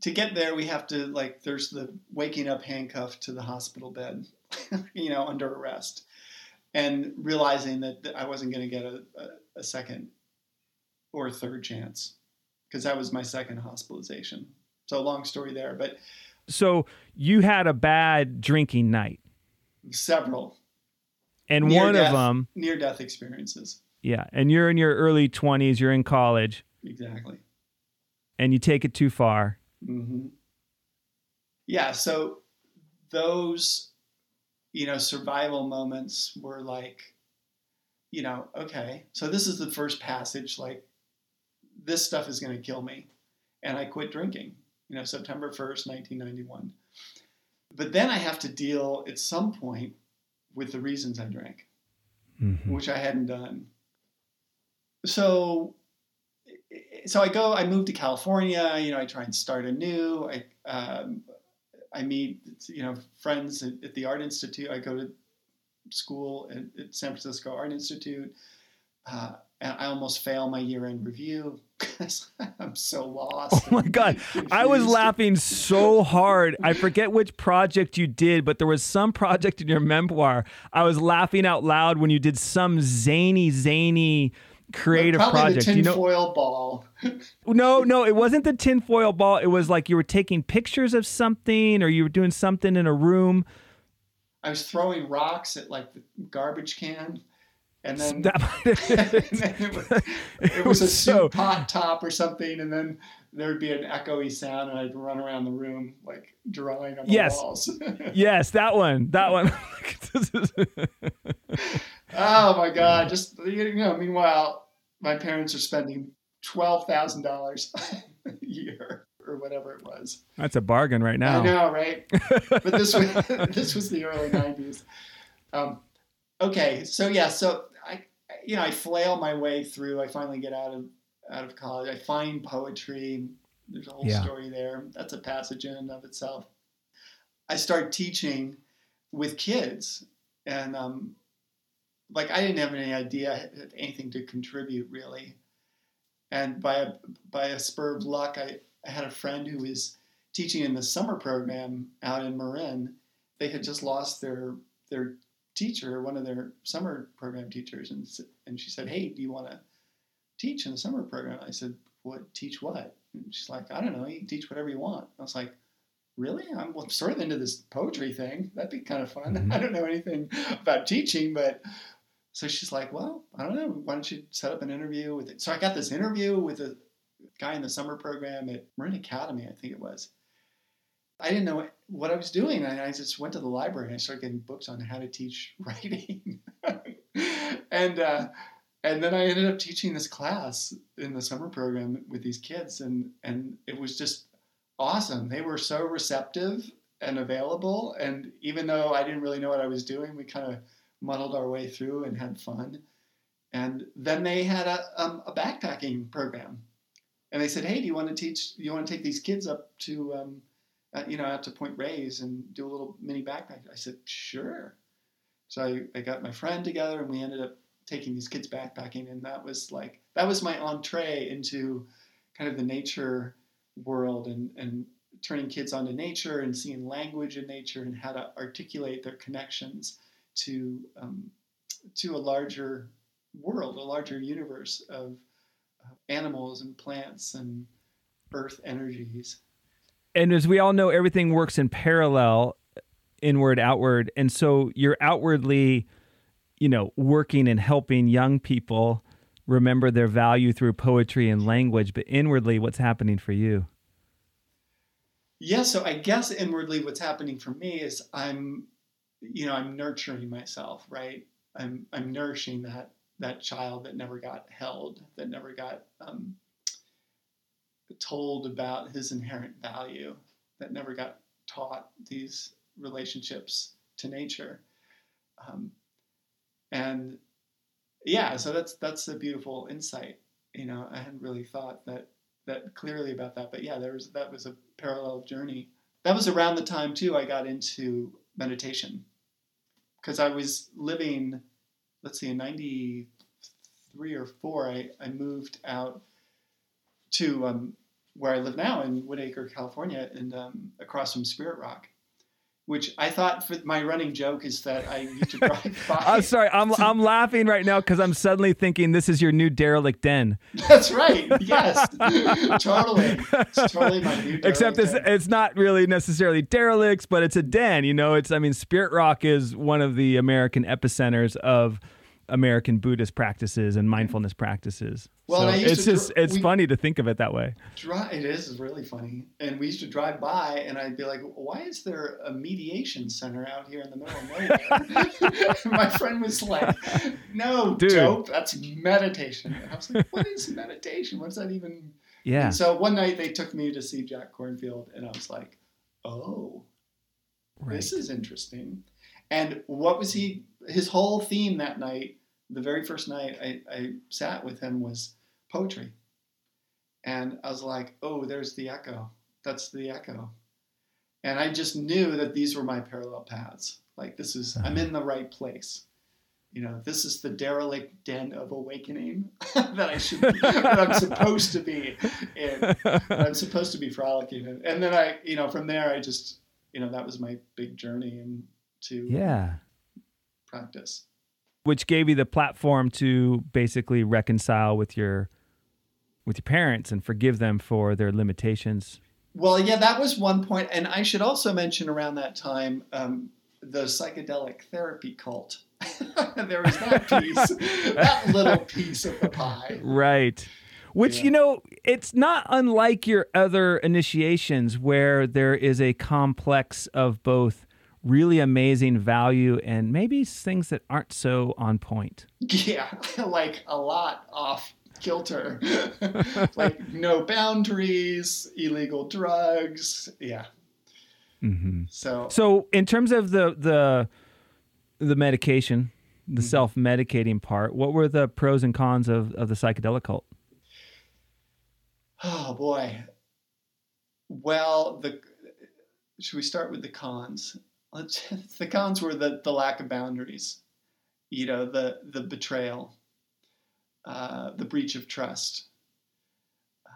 Speaker 2: to get there, we have to like. There's the waking up handcuffed to the hospital bed, you know, under arrest, and realizing that, that I wasn't going to get a, a, a second or third chance because that was my second hospitalization. So long story there, but
Speaker 1: So you had a bad drinking night,
Speaker 2: several
Speaker 1: and
Speaker 2: Near
Speaker 1: one
Speaker 2: death.
Speaker 1: of them,
Speaker 2: near death experiences.
Speaker 1: yeah, and you're in your early 20s, you're in college,
Speaker 2: Exactly.
Speaker 1: and you take it too far.
Speaker 2: hmm Yeah. So those, you know, survival moments were like, you know, okay, so this is the first passage. Like, this stuff is going to kill me, and I quit drinking. You know, September first, nineteen ninety one. But then I have to deal at some point with the reasons I drank
Speaker 1: Mhm.
Speaker 2: which I hadn't done. So, so I go. I move to California. You know, I try and start anew. I um, I meet you know friends at, at the Art Institute. I go to school at, at San Francisco Art Institute. Uh, I almost fail my year-end review because I'm so lost.
Speaker 1: Oh my God. I was laughing so hard. I forget which project you did, but there was some project in your memoir. I was laughing out loud when you did some zany, zany creative
Speaker 2: Probably
Speaker 1: project.
Speaker 2: the
Speaker 1: you know,
Speaker 2: tinfoil ball.
Speaker 1: no, no, it wasn't the tinfoil ball. It was like you were taking pictures of something, or you were doing something in a room.
Speaker 2: I was throwing rocks at like the garbage can, and then and then it, was, it was a
Speaker 1: so.
Speaker 2: pot top or something, and then there would be an echoey sound, and I'd run around the room like drawing on the
Speaker 1: Yes.
Speaker 2: walls.
Speaker 1: Yes, that one. That one.
Speaker 2: oh my god! Just you know, meanwhile, my parents are spending twelve thousand dollars a year or whatever it was.
Speaker 1: That's a bargain right now.
Speaker 2: I know, right? but this was this was the early '90s. Um, okay, so yeah, so you know, I flail my way through. I finally get out of out of college. I find poetry. There's a whole
Speaker 1: Yeah.
Speaker 2: story there. That's a passage in and of itself. I start teaching with kids, and um, like I didn't have any idea had anything to contribute really. And by a by a spur of luck, I, I had a friend who was teaching in the summer program out in Marin. They had just lost their their teacher, one of their summer program teachers, and and she said, "Hey, do you want to teach in the summer program?" I said, "What? Teach what?" And she's like, "I don't know. You can teach whatever you want." I was like, really? I'm sort of into this poetry thing. That'd be kind of fun.
Speaker 1: Mhm.
Speaker 2: I don't know anything about teaching, but so she's like, well, I don't know. Why don't you set up an interview with it? So I got this interview with a guy in the summer program at Marin Academy, I think it was. I didn't know what I was doing. And I just went to the library and I started getting books on how to teach writing. and uh, and then I ended up teaching this class in the summer program with these kids, and and it was just awesome. They were so receptive and available, and even though I didn't really know what I was doing, we kind of muddled our way through and had fun. And then they had a um, a backpacking program, and they said, "Hey, do you want to teach? You want to take these kids up to um, uh, you know out to Point Reyes and do a little mini backpack?" I said, "Sure." So I, I got my friend together, and we ended up taking these kids backpacking, and that was like that was my entree into kind of the nature world and and turning kids onto nature and seeing language in nature and how to articulate their connections to um, to a larger world, a larger universe of uh, animals and plants and earth energies.
Speaker 1: And as we all know, everything works in parallel, inward, outward. And so you're outwardly, you know, working and helping young people remember their value through poetry and language, but inwardly, what's happening for you?
Speaker 2: Yeah, so I guess inwardly what's happening for me is I'm you know, I'm nurturing myself, right? I'm I'm nourishing that that child that never got held, that never got um, told about his inherent value, that never got taught these relationships to nature, um, and yeah, so that's that's a beautiful insight. You know, I hadn't really thought that that clearly about that, but yeah, there was that was a parallel journey. That was around the time too I got into meditation because I was living, let's see, in '93 or four, I, I moved out to um, where I live now in Woodacre, California, and um, across from Spirit Rock. Which I thought for my running joke is that I used to drive by.
Speaker 1: I'm sorry, I'm I'm laughing right now because I'm suddenly thinking this is your new derelict den.
Speaker 2: That's right. Yes, totally. It's totally my new.
Speaker 1: Except it's
Speaker 2: den.
Speaker 1: it's not really necessarily derelicts, but it's a den. You know, it's I mean, Spirit Rock is one of the American epicenters of American Buddhist practices and mm-hmm. mindfulness practices.
Speaker 2: Well,
Speaker 1: so
Speaker 2: and I used
Speaker 1: it's just
Speaker 2: dr-
Speaker 1: it's
Speaker 2: we-
Speaker 1: funny to think of it that way.
Speaker 2: Dri- it is really funny. And we used to drive by, and I'd be like, "Why is there a mediation center out here in the middle of nowhere?" My friend was like, "No,
Speaker 1: Dude.
Speaker 2: dope. That's meditation." And I was like, "What is meditation? What's that even?"
Speaker 1: Yeah.
Speaker 2: And so one night they took me to see Jack Kornfield, and I was like, "Oh,
Speaker 1: Right.
Speaker 2: this is interesting." And what was he? His whole theme that night, the very first night I, I sat with him, was poetry. And I was like, "Oh, there's the echo. That's the echo." And I just knew that these were my parallel paths. Like this is, I'm in the right place. You know, this is the derelict den of awakening that I should, that I'm supposed to be in. I'm supposed to be frolicking in. And then I, you know, from there I just, you know, that was my big journey into
Speaker 1: yeah.
Speaker 2: Practice.
Speaker 1: Which gave you the platform to basically reconcile with your with your parents and forgive them for their limitations.
Speaker 2: Well, yeah, that was one point, and I should also mention around that time um, the psychedelic therapy cult. there was that piece, that little piece of the pie.
Speaker 1: Right. Which,
Speaker 2: Yeah.
Speaker 1: you know, it's not unlike your other initiations where there is a complex of both really amazing value and maybe things that aren't so on point.
Speaker 2: Yeah, like a lot off kilter, like no boundaries, illegal drugs. Yeah,
Speaker 1: hmm
Speaker 2: so
Speaker 1: So, in terms of the the the medication, the
Speaker 2: Mhm.
Speaker 1: self-medicating part, what were the pros and cons of, of the psychedelic cult?
Speaker 2: Oh boy. Well, the should we start with the cons? The cons were the, the lack of boundaries, you know, the the betrayal, uh, the breach of trust.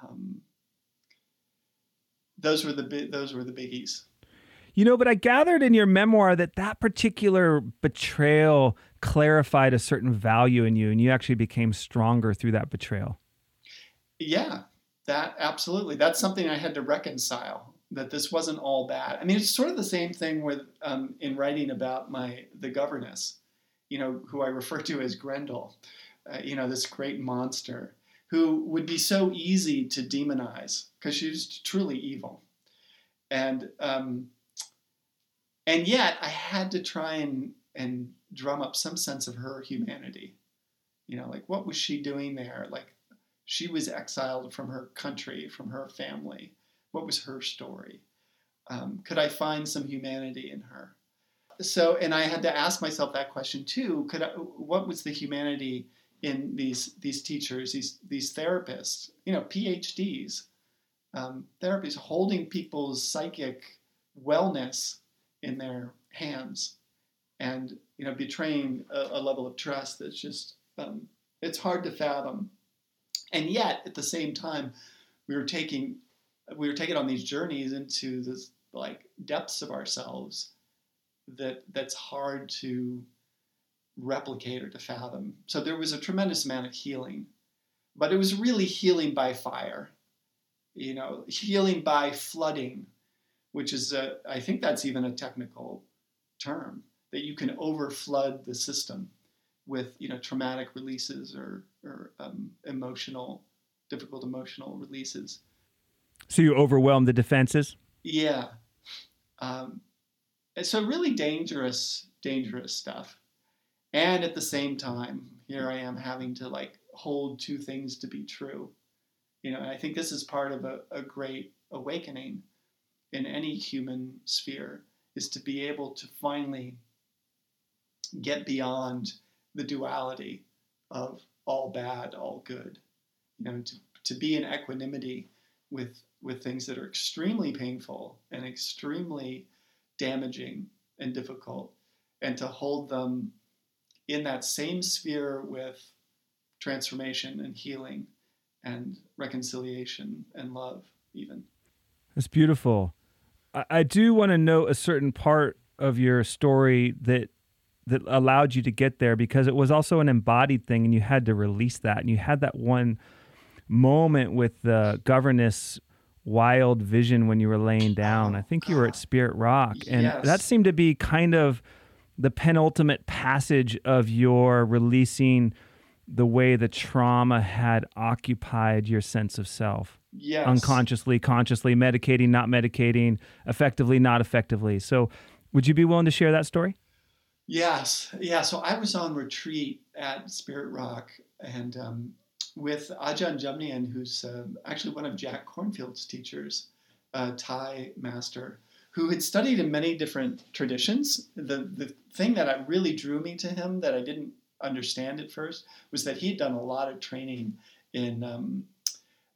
Speaker 2: Um, those were the bi- those were the biggies.
Speaker 1: You know, but I gathered in your memoir that that particular betrayal clarified a certain value in you, and you actually became stronger through that betrayal.
Speaker 2: Yeah, that absolutely. That's something I had to reconcile. That this wasn't all bad. I mean, it's sort of the same thing with um, in writing about my the governess, you know, who I refer to as Grendel, uh, you know, this great monster who would be so easy to demonize because she's truly evil, and um, and yet I had to try and and drum up some sense of her humanity, you know, like what was she doing there? Like she was exiled from her country, from her family what was her story? Um, could I find some humanity in her? So, and I had to ask myself that question too. Could I, what was the humanity in these these teachers, these these therapists? You know, PhDs, um, therapists holding people's psychic wellness in their hands, and you know, betraying a, a level of trust that's just um, it's hard to fathom. And yet, at the same time, we were taking we were taken on these journeys into this like depths of ourselves that that's hard to replicate or to fathom. So there was a tremendous amount of healing, but it was really healing by fire, you know, healing by flooding, which is a, I think that's even a technical term that you can overflood the system with you know traumatic releases or or um, emotional difficult emotional releases
Speaker 1: so you overwhelm the defenses?
Speaker 2: Yeah. Um, so really dangerous, dangerous stuff. And at the same time, here I am having to like hold two things to be true. You know, and I think this is part of a, a great awakening in any human sphere is to be able to finally get beyond the duality of all bad, all good. You know, to, to be in equanimity with with things that are extremely painful and extremely damaging and difficult, and to hold them in that same sphere with transformation and healing and reconciliation and love, even.
Speaker 1: That's beautiful. I, do want to note a certain part of your story that that allowed you to get there because it was also an embodied thing and you had to release that and you had that one moment with the governess wild vision when you were laying down. I think you were at Spirit Rock, and
Speaker 2: yes.
Speaker 1: that seemed to be kind of the penultimate passage of your releasing the way the trauma had occupied your sense of self.
Speaker 2: Yes.
Speaker 1: Unconsciously, consciously, medicating, not medicating, effectively, not effectively. So, would you be willing to share that story?
Speaker 2: Yes. Yeah. So I was on retreat at Spirit Rock, and um, with Ajahn Jumnien, who's uh, actually one of Jack Kornfield's teachers, a Thai master, who had studied in many different traditions. The, the thing that really drew me to him that I didn't understand at first was that he had done a lot of training in um,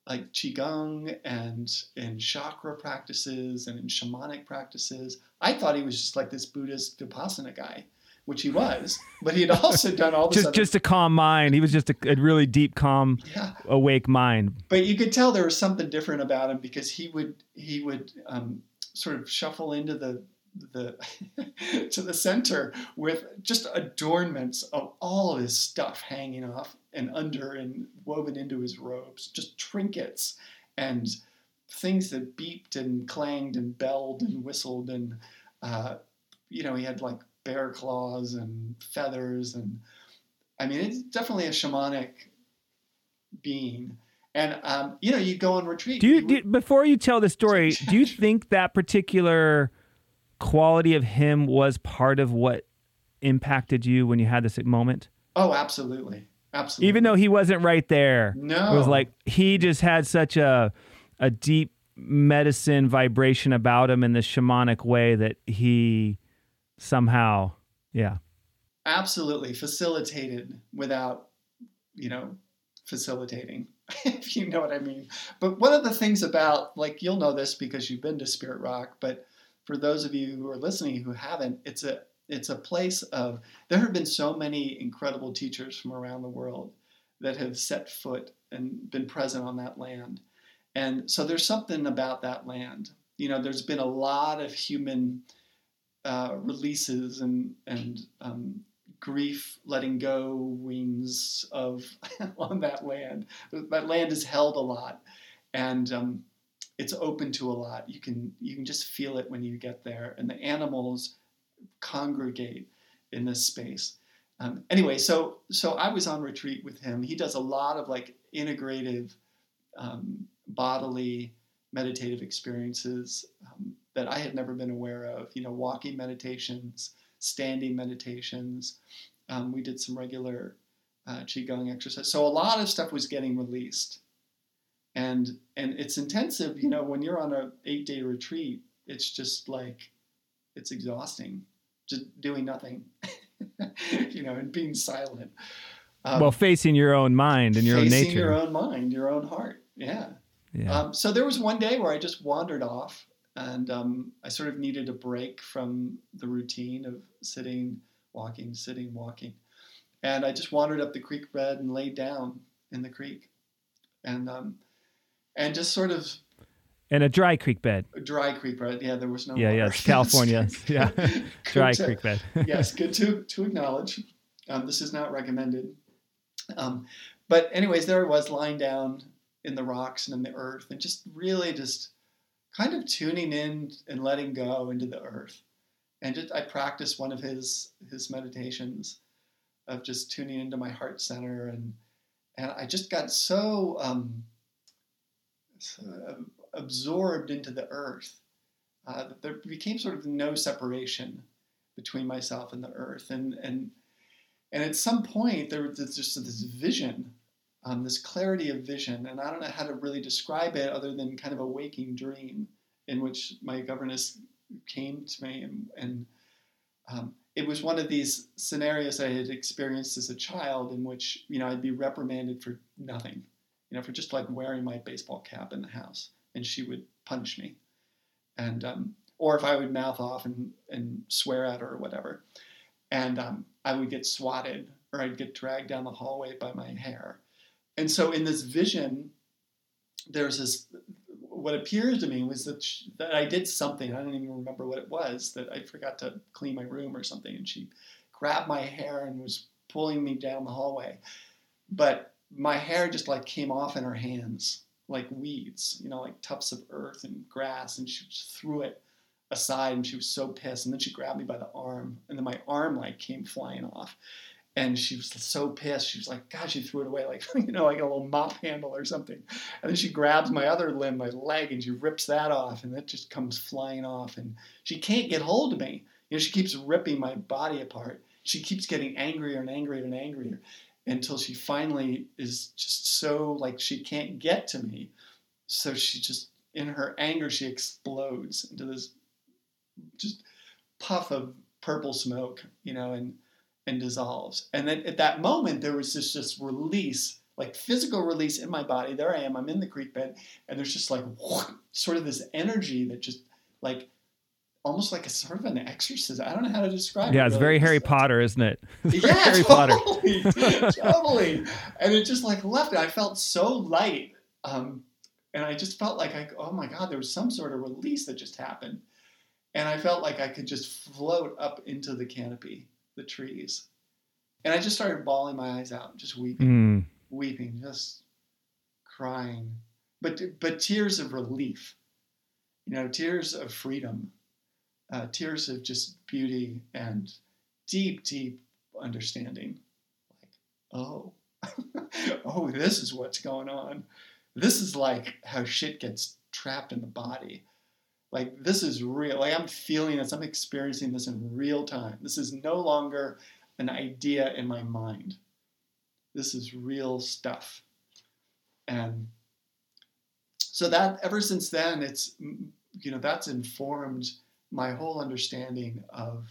Speaker 2: like qigong and in chakra practices and in shamanic practices. I thought he was just like this Buddhist vipassana guy which he was, but he had also done all
Speaker 1: this. just
Speaker 2: other...
Speaker 1: just a calm mind. He was just a, a really deep, calm, yeah. awake mind.
Speaker 2: But you could tell there was something different about him because he would he would um, sort of shuffle into the the to the center with just adornments of all of his stuff hanging off and under and woven into his robes, just trinkets and things that beeped and clanged and belled and whistled and uh, you know he had like bear claws and feathers and I mean it's definitely a shamanic being. And um, you know, you go on retreat.
Speaker 1: Do you,
Speaker 2: you
Speaker 1: do, before you tell the story? do you think that particular quality of him was part of what impacted you when you had this moment?
Speaker 2: Oh, absolutely, absolutely.
Speaker 1: Even though he wasn't right there,
Speaker 2: no,
Speaker 1: it was like he just had such a a deep medicine vibration about him in this shamanic way that he somehow, yeah.
Speaker 2: Absolutely facilitated without, you know, facilitating, if you know what I mean. But one of the things about, like, you'll know this because you've been to Spirit Rock, but for those of you who are listening who haven't, it's a it's a place of there have been so many incredible teachers from around the world that have set foot and been present on that land. And so there's something about that land. You know, there's been a lot of human uh, releases and and um, grief letting go wings of on that land. That land is held a lot, and um, it's open to a lot. You can you can just feel it when you get there, and the animals congregate in this space. Um, anyway, so so I was on retreat with him. He does a lot of like integrative, um, bodily, meditative experiences um, that I had never been aware of. You know, walking meditations, standing meditations. Um, we did some regular uh, qigong exercise. So a lot of stuff was getting released, and and it's intensive. You know, when you're on a eight day retreat, it's just like it's exhausting, just doing nothing. you know, and being silent.
Speaker 1: Um, well, facing your own mind and your own nature.
Speaker 2: Facing your own mind, your own heart. Yeah. Yeah. Um, so there was one day where I just wandered off, and um, I sort of needed a break from the routine of sitting, walking, sitting, walking, and I just wandered up the creek bed and laid down in the creek, and um, and just sort of.
Speaker 1: In a dry creek bed.
Speaker 2: A dry creek bed. Yeah, there was no.
Speaker 1: Yeah,
Speaker 2: water.
Speaker 1: yeah, it's California. yeah, dry to, creek bed.
Speaker 2: yes, good to to acknowledge. Um, this is not recommended. Um, but anyways, there I was lying down in the rocks and in the earth, and just really just kind of tuning in and letting go into the earth. And just, I practiced one of his his meditations of just tuning into my heart center, and and I just got so, um, so absorbed into the earth uh, that there became sort of no separation between myself and the earth, and and and at some point there was just this vision um, this clarity of vision. And I don't know how to really describe it other than kind of a waking dream in which my governess came to me. And, and um, it was one of these scenarios I had experienced as a child in which, you know, I'd be reprimanded for nothing, you know, for just like wearing my baseball cap in the house. And she would punch me. And, um, or if I would mouth off and, and swear at her or whatever. And um, I would get swatted or I'd get dragged down the hallway by my hair and so in this vision, there's this what appears to me was that, she, that I did something. I don't even remember what it was. That I forgot to clean my room or something, and she grabbed my hair and was pulling me down the hallway. But my hair just like came off in her hands like weeds, you know, like tufts of earth and grass, and she just threw it aside, and she was so pissed. And then she grabbed me by the arm, and then my arm like came flying off and she was so pissed. She was like, God, she threw it away like, you know, like a little mop handle or something. And then she grabs my other limb, my leg, and she rips that off, and that just comes flying off. And she can't get hold of me. You know, she keeps ripping my body apart. She keeps getting angrier and angrier and angrier until she finally is just so like she can't get to me. So she just, in her anger, she explodes into this just puff of purple smoke, you know, and and dissolves. And then at that moment, there was this just release, like physical release in my body. There I am, I'm in the creek bed, and there's just like sort of this energy that just like almost like a sort of an exorcism. I don't know how to describe
Speaker 1: yeah,
Speaker 2: it.
Speaker 1: Yeah, it's very Harry Potter, isn't it?
Speaker 2: yeah, Harry totally, Potter. totally. And it just like left it. I felt so light. Um, and I just felt like I, oh my God, there was some sort of release that just happened. And I felt like I could just float up into the canopy the trees. And I just started bawling my eyes out, just weeping, mm. weeping, just crying. But, but tears of relief, you know, tears of freedom, uh, tears of just beauty and deep, deep understanding. Like, oh, oh, this is what's going on. This is like how shit gets trapped in the body like this is real like i'm feeling this i'm experiencing this in real time. This is no longer an idea in my mind. This is real stuff. And so that ever since then it's you know that's informed my whole understanding of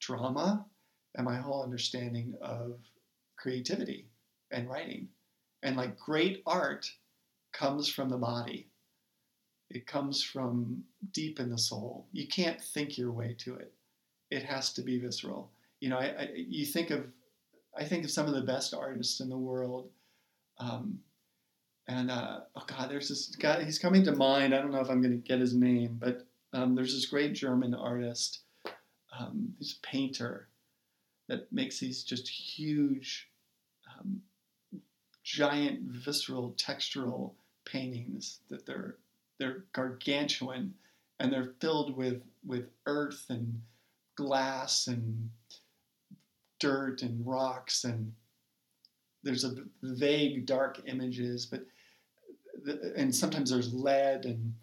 Speaker 2: drama and my whole understanding of creativity and writing. And like great art comes from the body it comes from deep in the soul. You can't think your way to it. It has to be visceral. You know, I, I you think of, I think of some of the best artists in the world. Um, and uh, oh God, there's this guy. He's coming to mind. I don't know if I'm going to get his name, but um, there's this great German artist, um, this painter, that makes these just huge, um, giant, visceral, textural paintings that they're they're gargantuan, and they're filled with with earth and glass and dirt and rocks and there's a vague dark images, but and sometimes there's lead and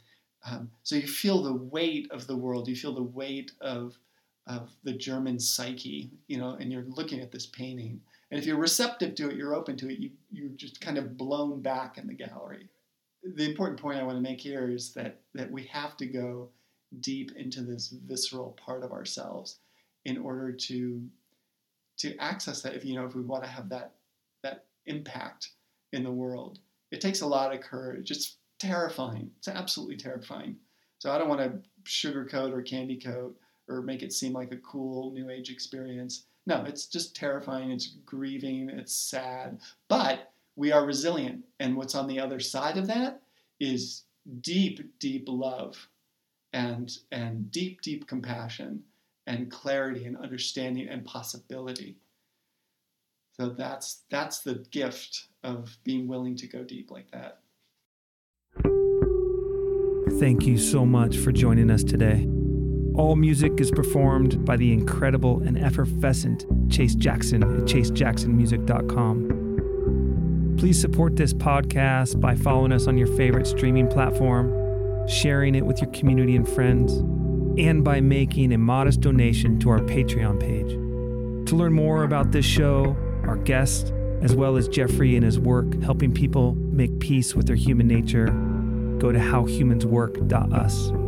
Speaker 2: um, so you feel the weight of the world. You feel the weight of of the German psyche, you know, and you're looking at this painting. And if you're receptive to it, you're open to it. You you're just kind of blown back in the gallery. The important point I want to make here is that that we have to go deep into this visceral part of ourselves in order to to access that. If you know, if we want to have that that impact in the world, it takes a lot of courage. It's terrifying. It's absolutely terrifying. So I don't want to sugarcoat or candy coat or make it seem like a cool new age experience. No, it's just terrifying. It's grieving. It's sad. But we are resilient. And what's on the other side of that is deep, deep love and, and deep, deep compassion and clarity and understanding and possibility. So that's that's the gift of being willing to go deep like that.
Speaker 1: Thank you so much for joining us today. All music is performed by the incredible and effervescent Chase Jackson at chasejacksonmusic.com. Please support this podcast by following us on your favorite streaming platform, sharing it with your community and friends, and by making a modest donation to our Patreon page. To learn more about this show, our guest, as well as Jeffrey and his work helping people make peace with their human nature, go to howhumanswork.us.